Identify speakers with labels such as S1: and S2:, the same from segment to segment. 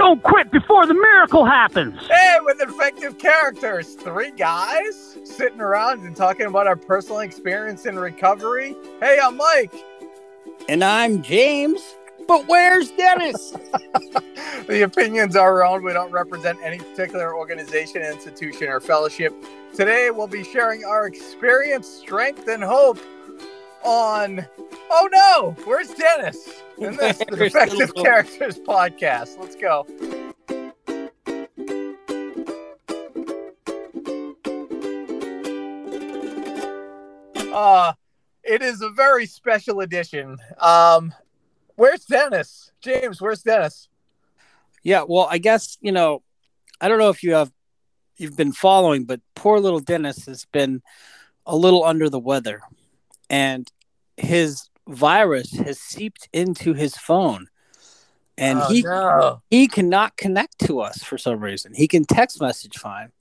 S1: Don't quit before the miracle happens.
S2: Hey, with effective characters, three guys sitting around and talking about our personal experience in recovery. Hey, I'm Mike.
S3: And I'm James. But where's Dennis?
S2: the opinions are our own. We don't represent any particular organization, institution, or fellowship. Today, we'll be sharing our experience, strength, and hope on. Oh no, where's Dennis? In this the Defective Characters podcast. Let's go. Uh, it is a very special edition. Um, where's Dennis? James, where's Dennis?
S3: Yeah, well, I guess, you know, I don't know if you have you've been following, but poor little Dennis has been a little under the weather. And his virus has seeped into his phone. And
S2: oh,
S3: he
S2: no.
S3: he cannot connect to us for some reason. He can text message fine.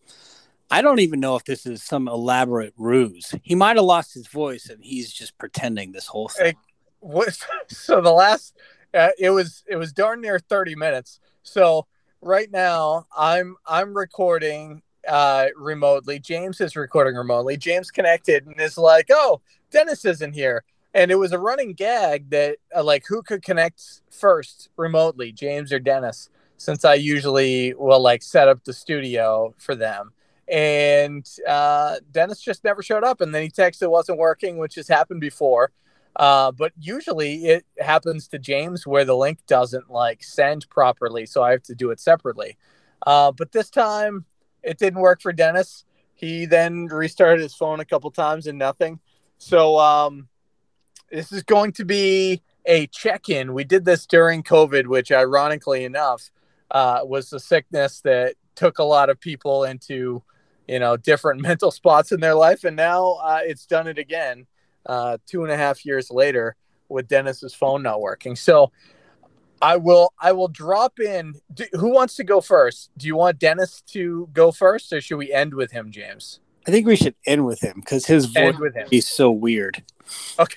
S3: I don't even know if this is some elaborate ruse. He might have lost his voice and he's just pretending this whole thing.
S2: Hey, what, so the last uh, it was it was darn near 30 minutes. So right now I'm I'm recording uh remotely. James is recording remotely. James connected and is like, "Oh, Dennis isn't here." And it was a running gag that uh, like who could connect first remotely, James or Dennis, since I usually will like set up the studio for them and uh, Dennis just never showed up. And then he texted it wasn't working, which has happened before. Uh, but usually it happens to James where the link doesn't like send properly, so I have to do it separately. Uh, but this time it didn't work for Dennis. He then restarted his phone a couple times and nothing. So um, this is going to be a check-in. We did this during COVID, which ironically enough uh, was the sickness that took a lot of people into you know different mental spots in their life. And now uh, it's done it again uh, two and a half years later with dennis's phone not working. So i will i will drop in. Do, who wants to go first? Do you want dennis to go first or should we end with him james
S3: i think we should end with him because his voice
S2: with him.
S3: is so weird
S2: okay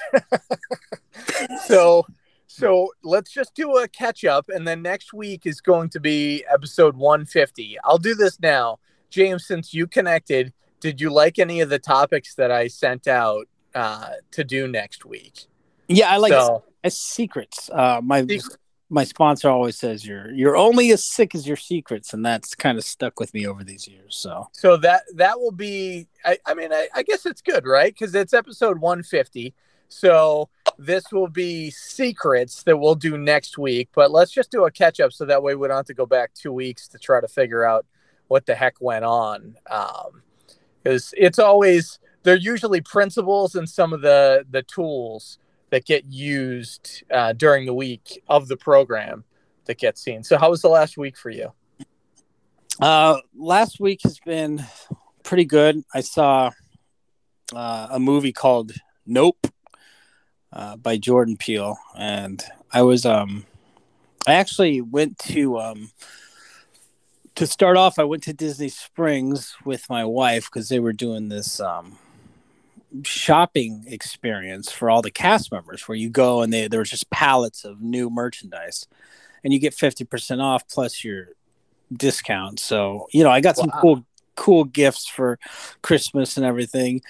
S2: so so let's just do a catch up and then next week is going to be episode 150 i'll do this now James, since you connected, did you like any of the topics that I sent out uh, to do next week?
S3: Yeah, I like so, as secrets. Uh, my secrets. My sponsor always says you're you're only as sick as your secrets, and that's kind of stuck with me over these years. So
S2: so that that will be. I, I mean, I, I guess it's good, right? Because it's episode 150. So this will be secrets that we'll do next week. But let's just do a catch up so that way we don't have to go back two weeks to try to figure out what the heck went on because um, it's always they're usually principles and some of the the tools that get used uh, during the week of the program that get seen. So how was the last week for you?
S3: Uh, last week has been pretty good. I saw uh, a movie called nope uh, by jordan peele. And i was um i actually went to um to start off, I went to Disney Springs with my wife because they were doing this um, shopping experience for all the cast members, where you go and they there was just pallets of new merchandise, and you get fifty percent off plus your discount. So you know, I got some cool cool gifts for Christmas and everything,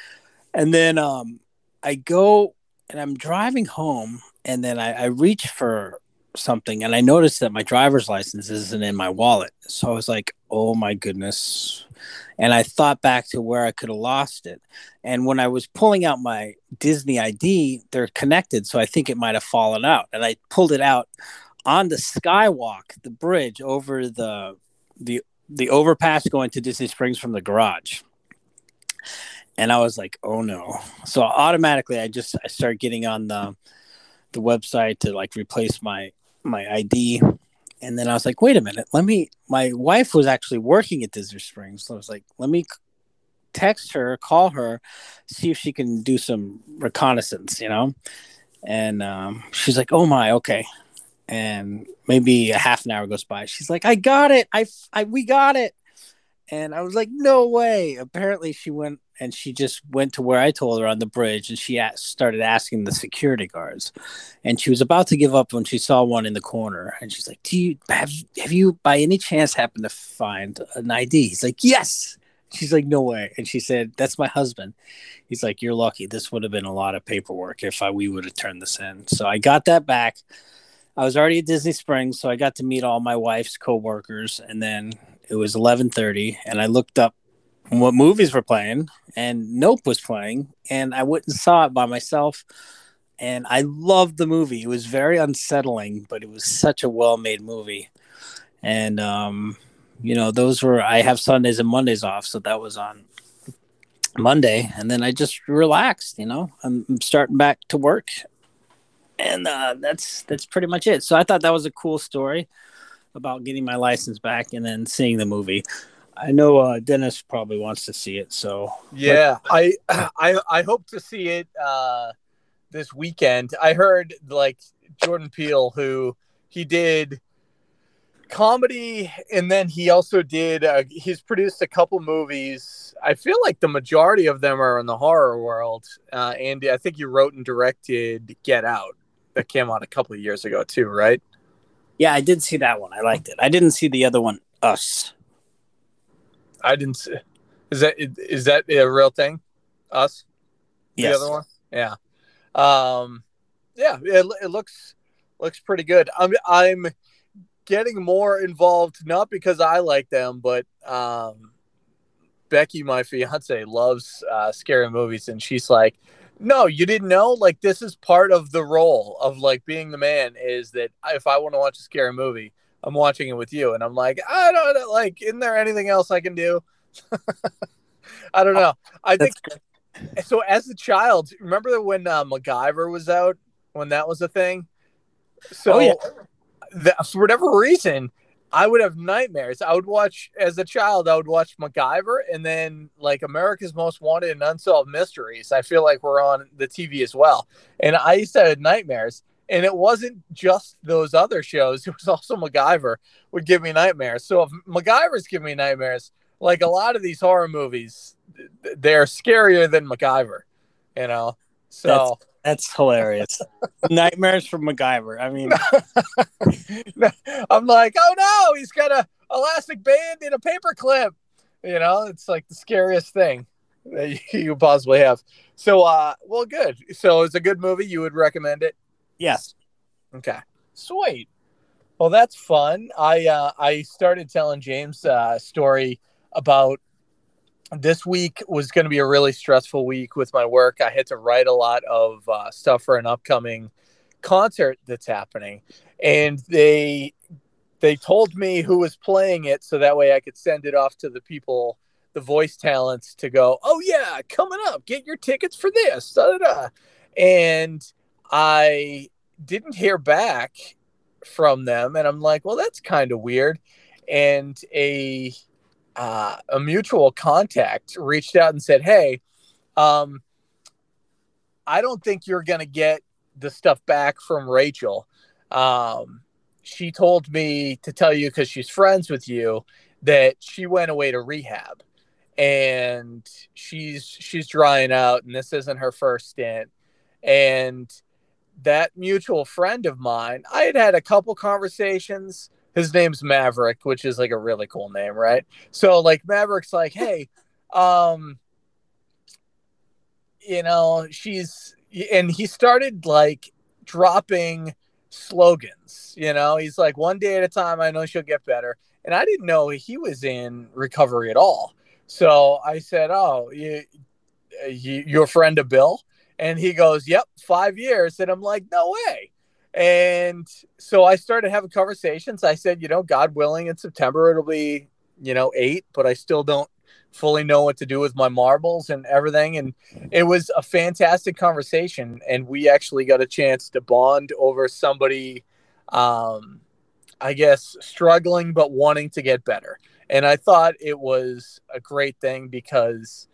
S3: and then um, I go and I'm driving home, and then I, I reach for something and I noticed that my driver's license isn't in my wallet. So I was like, oh my goodness. And I thought back to where I could have lost it. And when I was pulling out my Disney ID, they're connected. So I think it might have fallen out. And I pulled it out on the skywalk, the bridge over the the the overpass going to Disney Springs from the garage. And I was like, oh no. So automatically I just I started getting on the the website to like replace my my ID, And then I was like, wait a minute, let me. My wife was actually working at Disney Springs, so I was like, let me text her, call her, see if she can do some reconnaissance, you know. And um, she's like, oh my, okay. And maybe a half an hour goes by. She's like, I got it. I, I we got it. And I was like, no way. Apparently, she went and she just went to where I told her on the bridge and she asked, started asking the security guards. And she was about to give up when she saw one in the corner. And she's like, Do you have, have you by any chance happened to find an ID? He's like, Yes. She's like, No way. And she said, That's my husband. He's like, You're lucky. This would have been a lot of paperwork if I, we would have turned this in. So I got that back. I was already at Disney Springs, so I got to meet all my wife's coworkers, and then it was eleven thirty, and I looked up what movies were playing, and Nope was playing, and I went and saw it by myself, and I loved the movie. It was very unsettling, but it was such a well-made movie, and um, you know, those were I have Sundays and Mondays off, so that was on Monday, and then I just relaxed. You know, I'm, I'm starting back to work, and uh, that's that's pretty much it. So I thought that was a cool story about getting my license back and then seeing the movie. I know uh, Dennis probably wants to see it, so
S2: yeah, I I I hope to see it uh, this weekend. I heard like Jordan Peele, who he did comedy, and then he also did. Uh, he's produced a couple movies. I feel like the majority of them are in the horror world. Uh, and I think you wrote and directed Get Out, that came out a couple of years ago too, right?
S3: Yeah, I did see that one. I liked it. I didn't see the other one, Us.
S2: I didn't see. Is that is that a real thing? Us.
S3: Yes.
S2: The other one. Yeah. Um. Yeah. It, it looks looks pretty good. I'm I'm getting more involved not because I like them, but um, Becky, my fiance, loves uh, scary movies, and she's like, "No, you didn't know. Like this is part of the role of like being the man. Is that if I want to watch a scary movie." I'm watching it with you, and I'm like, I don't know, like, isn't there anything else I can do? I don't know. I think so. As a child, remember when uh, MacGyver was out when that was a thing? So,
S3: oh, yeah.
S2: that, for whatever reason, I would have nightmares. I would watch as a child. I would watch MacGyver, and then like America's Most Wanted and Unsolved Mysteries. I feel like we're on the TV as well, and I used to have nightmares and it wasn't just those other shows. It was also MacGyver would give me nightmares. So if MacGyver's giving me nightmares, like a lot of these horror movies, they're scarier than MacGyver, you know? So
S3: that's, that's hilarious. nightmares from MacGyver. I mean,
S2: I'm like, oh no, he's got a elastic band and a paper clip. You know, it's like the scariest thing that you possibly have. So, uh, well, good. So it's a good movie. You would recommend it?
S3: Yes.
S2: Okay. Sweet. Well, that's fun. I uh, I started telling James a uh, story about this week was going to be a really stressful week with my work. I had to write a lot of uh, stuff for an upcoming concert that's happening, and they they told me who was playing it so that way I could send it off to the people, the voice talents, to go. Oh yeah, coming up, get your tickets for this. Da, da, da. And I didn't hear back from them, and I'm like, well, that's kind of weird. And a uh, a mutual contact reached out and said, hey, um, I don't think you're gonna get the stuff back from Rachel. Um, she told me to tell you because she's friends with you that she went away to rehab and she's she's drying out and this isn't her first stint and that mutual friend of mine, I had had a couple conversations. His name's Maverick, which is like a really cool name, right? So like Maverick's like, hey, um, you know, she's and he started like dropping slogans, you know, he's like one day at a time, I know she'll get better. And I didn't know he was in recovery at all. So I said, Oh, you, you you're a friend of Bill? And he goes, Yep, five years. And I'm like, No way. And so I started having conversations. I said, You know, God willing, in September it'll be, you know, eight, but I still don't fully know what to do with my marbles and everything. And it was a fantastic conversation. And we actually got a chance to bond over somebody um, I guess, struggling but wanting to get better. And I thought it was a great thing because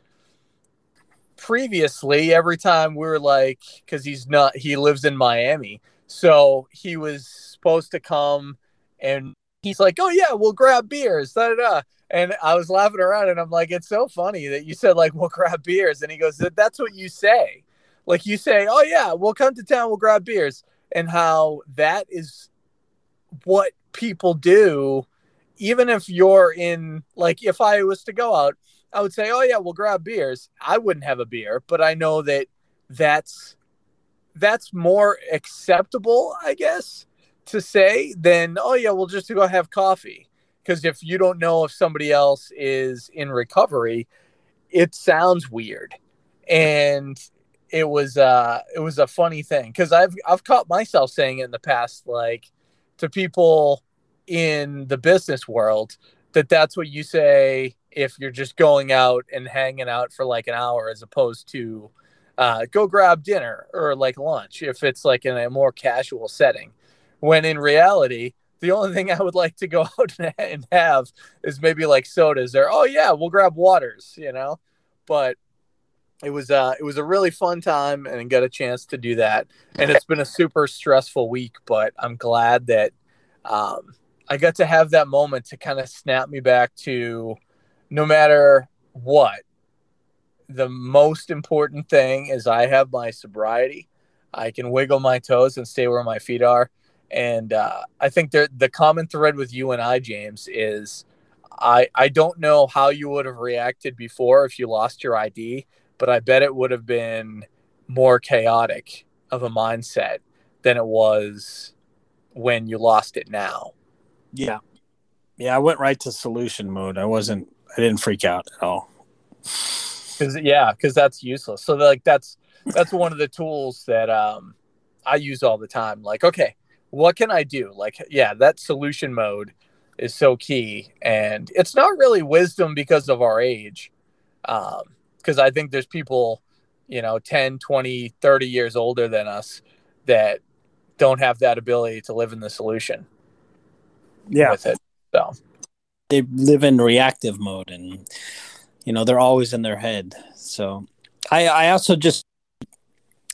S2: previously, every time we were like, because he's not, he lives in Miami. So he was supposed to come and he's like, oh, yeah, we'll grab beers. Da, da, da. And I was laughing around and I'm like, it's so funny that you said, like, we'll grab beers. And he goes, that's what you say. Like, you say, oh, yeah, we'll come to town, we'll grab beers. And how that is what people do even if you're in like if i was to go out i would say oh yeah we'll grab beers i wouldn't have a beer but i know that that's that's more acceptable i guess to say than oh yeah we'll just go have coffee. Because if you don't know if somebody else is in recovery it sounds weird. And it was uh it was a funny thing because i've i've caught myself saying it in the past like to people in the business world that that's what you say if you're just going out and hanging out for like an hour as opposed to uh, go grab dinner or like lunch if it's like in a more casual setting. When in reality the only thing i would like to go out and have is maybe like sodas or oh yeah we'll grab waters you know? But it was uh it was a really fun time and got a chance to do that. And it's been a super stressful week but i'm glad that um I got to have that moment to kind of snap me back to no matter what, the most important thing is I have my sobriety. I can wiggle my toes and stay where my feet are. And uh, I think the the common thread with you and I, James, is I I don't know how you would have reacted before if you lost your ID, but I bet it would have been more chaotic of a mindset than it was when you lost it now.
S3: Yeah. Yeah, I went right to solution mode. I wasn't I didn't freak out at all.
S2: Cuz yeah, cuz that's useless. So like that's that's one of the tools that um I use all the time. Like, okay, what can I do? Like, yeah, that solution mode is so key and it's not really wisdom because of our age. Um cuz I think there's people, you know, 10, 20, 30 years older than us that don't have that ability to live in the solution
S3: yeah.
S2: with it. So
S3: they live in reactive mode and you know they're always in their head. So I I also just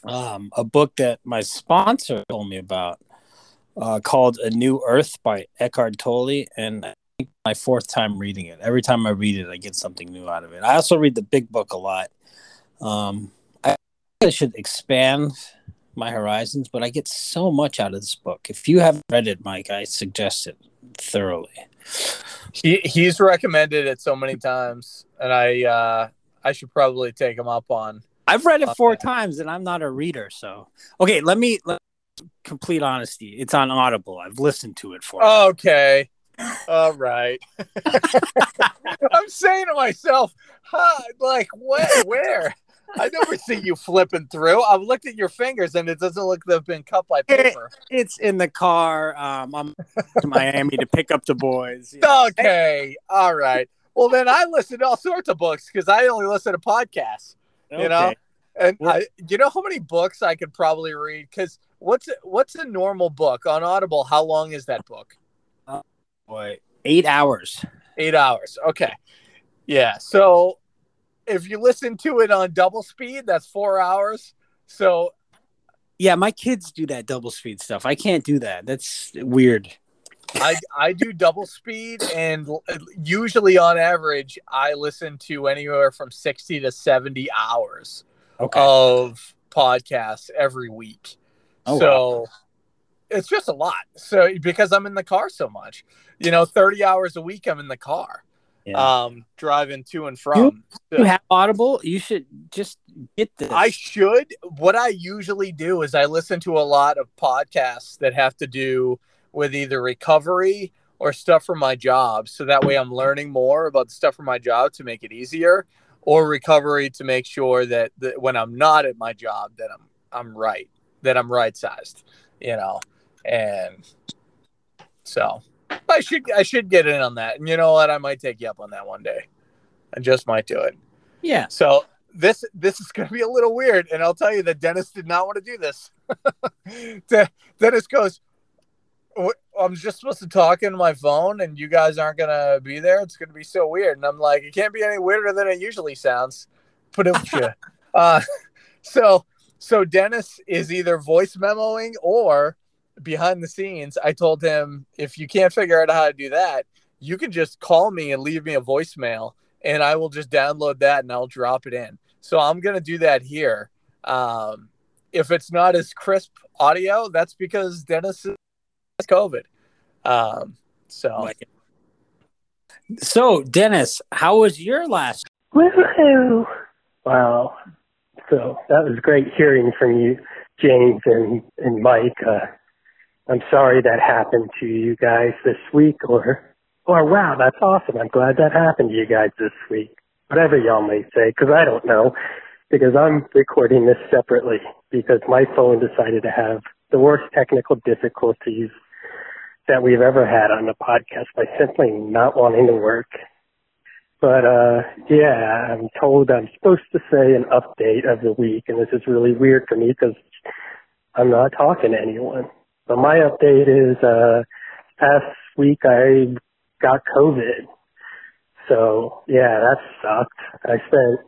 S3: um, a book that my sponsor told me about uh, called A New Earth by Eckhart Tolle and my fourth time reading it. Every time I read it I get something new out of it. I also read the big book a lot. Um, I should expand my horizons, but I get so much out of this book. If you haven't read it, Mike, I suggest it thoroughly.
S2: He he's recommended it so many times, and I uh, I should probably take him up on.
S3: I've read it four that. times, and I'm not a reader, so okay. Let me let, complete honesty. It's on Audible. I've listened to it for.
S2: Okay. All right. I'm saying to myself, huh, like what? Where? I never see you flipping through. I've looked at your fingers and it doesn't look like they've been cut by paper.
S3: It, it's in the car. Um, I'm to Miami to pick up the boys.
S2: Know. Okay. All right. Well, then I listen to all sorts of books because I only listen to podcasts. Okay. You know, and well, I, you know how many books I could probably read? Because what's what's a normal book on Audible? How long is that book?
S3: Uh, boy, eight hours.
S2: Eight hours. Okay. Yeah. So if you listen to it on double speed, that's four hours. So,
S3: yeah, my kids do that double speed stuff. I can't do that. That's weird.
S2: I I do double speed, and usually on average, I listen to anywhere from sixty to seventy hours okay. of podcasts every week. Oh, so. Wow. It's just a lot. So because I'm in the car so much, you know, 30 hours a week I'm in the car yeah. um, driving to and from.
S3: You, you have Audible. You should just get this.
S2: I should. What I usually do is I listen to a lot of podcasts that have to do with either recovery or stuff for my job. So that way I'm learning more about the stuff for my job to make it easier or recovery to make sure that, that when I'm not at my job that I'm I'm right, that I'm right sized, you know. And so I should I should get in on that. And you know what? I might take you up on that one day. I just might do it.
S3: Yeah.
S2: So this this is going to be a little weird, and I'll tell you that Dennis did not want to do this. Dennis goes, I'm just supposed to talk into my phone and you guys aren't going to be there. It's going to be so weird. And I'm like, it can't be any weirder than it usually sounds. Put it uh, so, so Dennis is either voice memoing or behind the scenes. I told him, if you can't figure out how to do that, you can just call me and leave me a voicemail and I will just download that and I'll drop it in. So I'm going to do that here. Um, if it's not as crisp audio, that's because Dennis has COVID. Um, so,
S3: so Dennis, how was your last?
S4: Woohoo! Wow. So that was great hearing from you, James and and Mike. Uh, I'm sorry that happened to you guys this week, or or wow, that's awesome. I'm glad that happened to you guys this week. Whatever y'all may say, because I don't know because I'm recording this separately because my phone decided to have the worst technical difficulties that we've ever had on the podcast by simply not wanting to work. But uh yeah, I'm told I'm supposed to say an update of the week and this is really weird for me because I'm not talking to anyone. But my update is uh past week I got COVID. So yeah, that sucked. I spent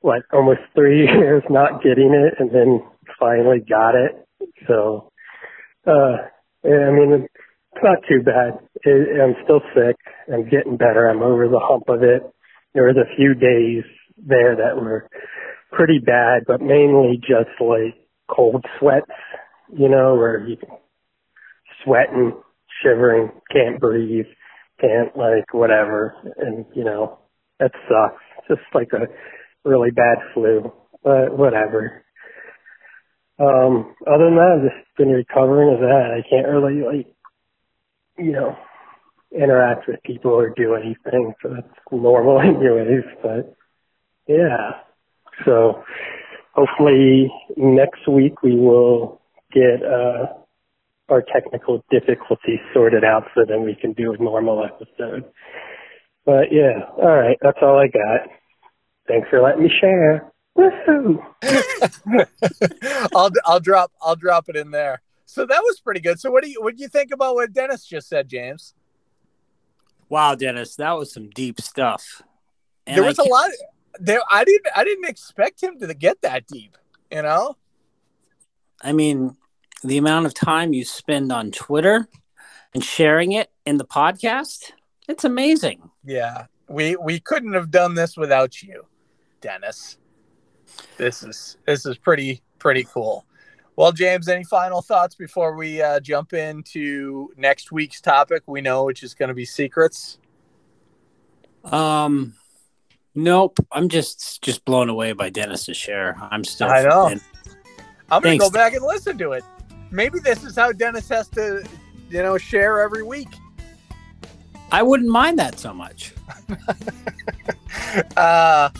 S4: what almost three years not getting it, and then finally got it. So, uh, I mean, it's not too bad. It, I'm still sick. I'm getting better. I'm over the hump of it. There was a few days there that were pretty bad, but mainly just like cold sweats, you know, where you sweating, shivering, can't breathe, can't like whatever, and you know that sucks. Just like a really bad flu, but whatever. Um, other than that, I've just been recovering of that. I can't really like, you know, interact with people or do anything, so that's normal anyways. But yeah, so hopefully next week we will get uh, our technical difficulties sorted out, so then we can do a normal episode. But yeah, all right, that's all I got. Thanks for letting me share. Woohoo!
S2: I'll I'll drop I'll drop it in there. So that was pretty good. So what do you what do you think about what Dennis just said, James?
S3: Wow, Dennis, that was some deep stuff.
S2: And there was a lot there. I didn't I didn't expect him to get that deep. You know.
S3: I mean, the amount of time you spend on Twitter and sharing it in the podcast, it's amazing.
S2: Yeah, we we couldn't have done this without you. Dennis. This is this is pretty pretty cool. Well, James, any final thoughts before we uh, jump into next week's topic? We know which is going to be secrets.
S3: Um, nope. I'm just just blown away by Dennis's share. I'm still.
S2: I know. In. I'm going to go back and listen to it. Maybe this is how Dennis has to, you know, share every week.
S3: I wouldn't mind that so much.
S2: uh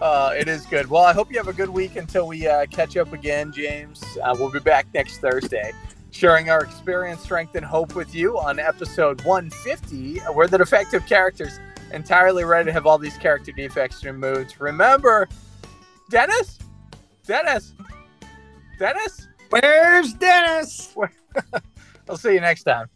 S2: uh, it is good. Well, I hope you have a good week until we uh, catch up again, James. Uh, we'll be back next Thursday, sharing our experience, strength, and hope with you on episode 150. We're the defective characters, entirely ready to have all these character defects removed. Remember, Dennis? Dennis? Dennis?
S3: Where's Dennis?
S2: I'll see you next time.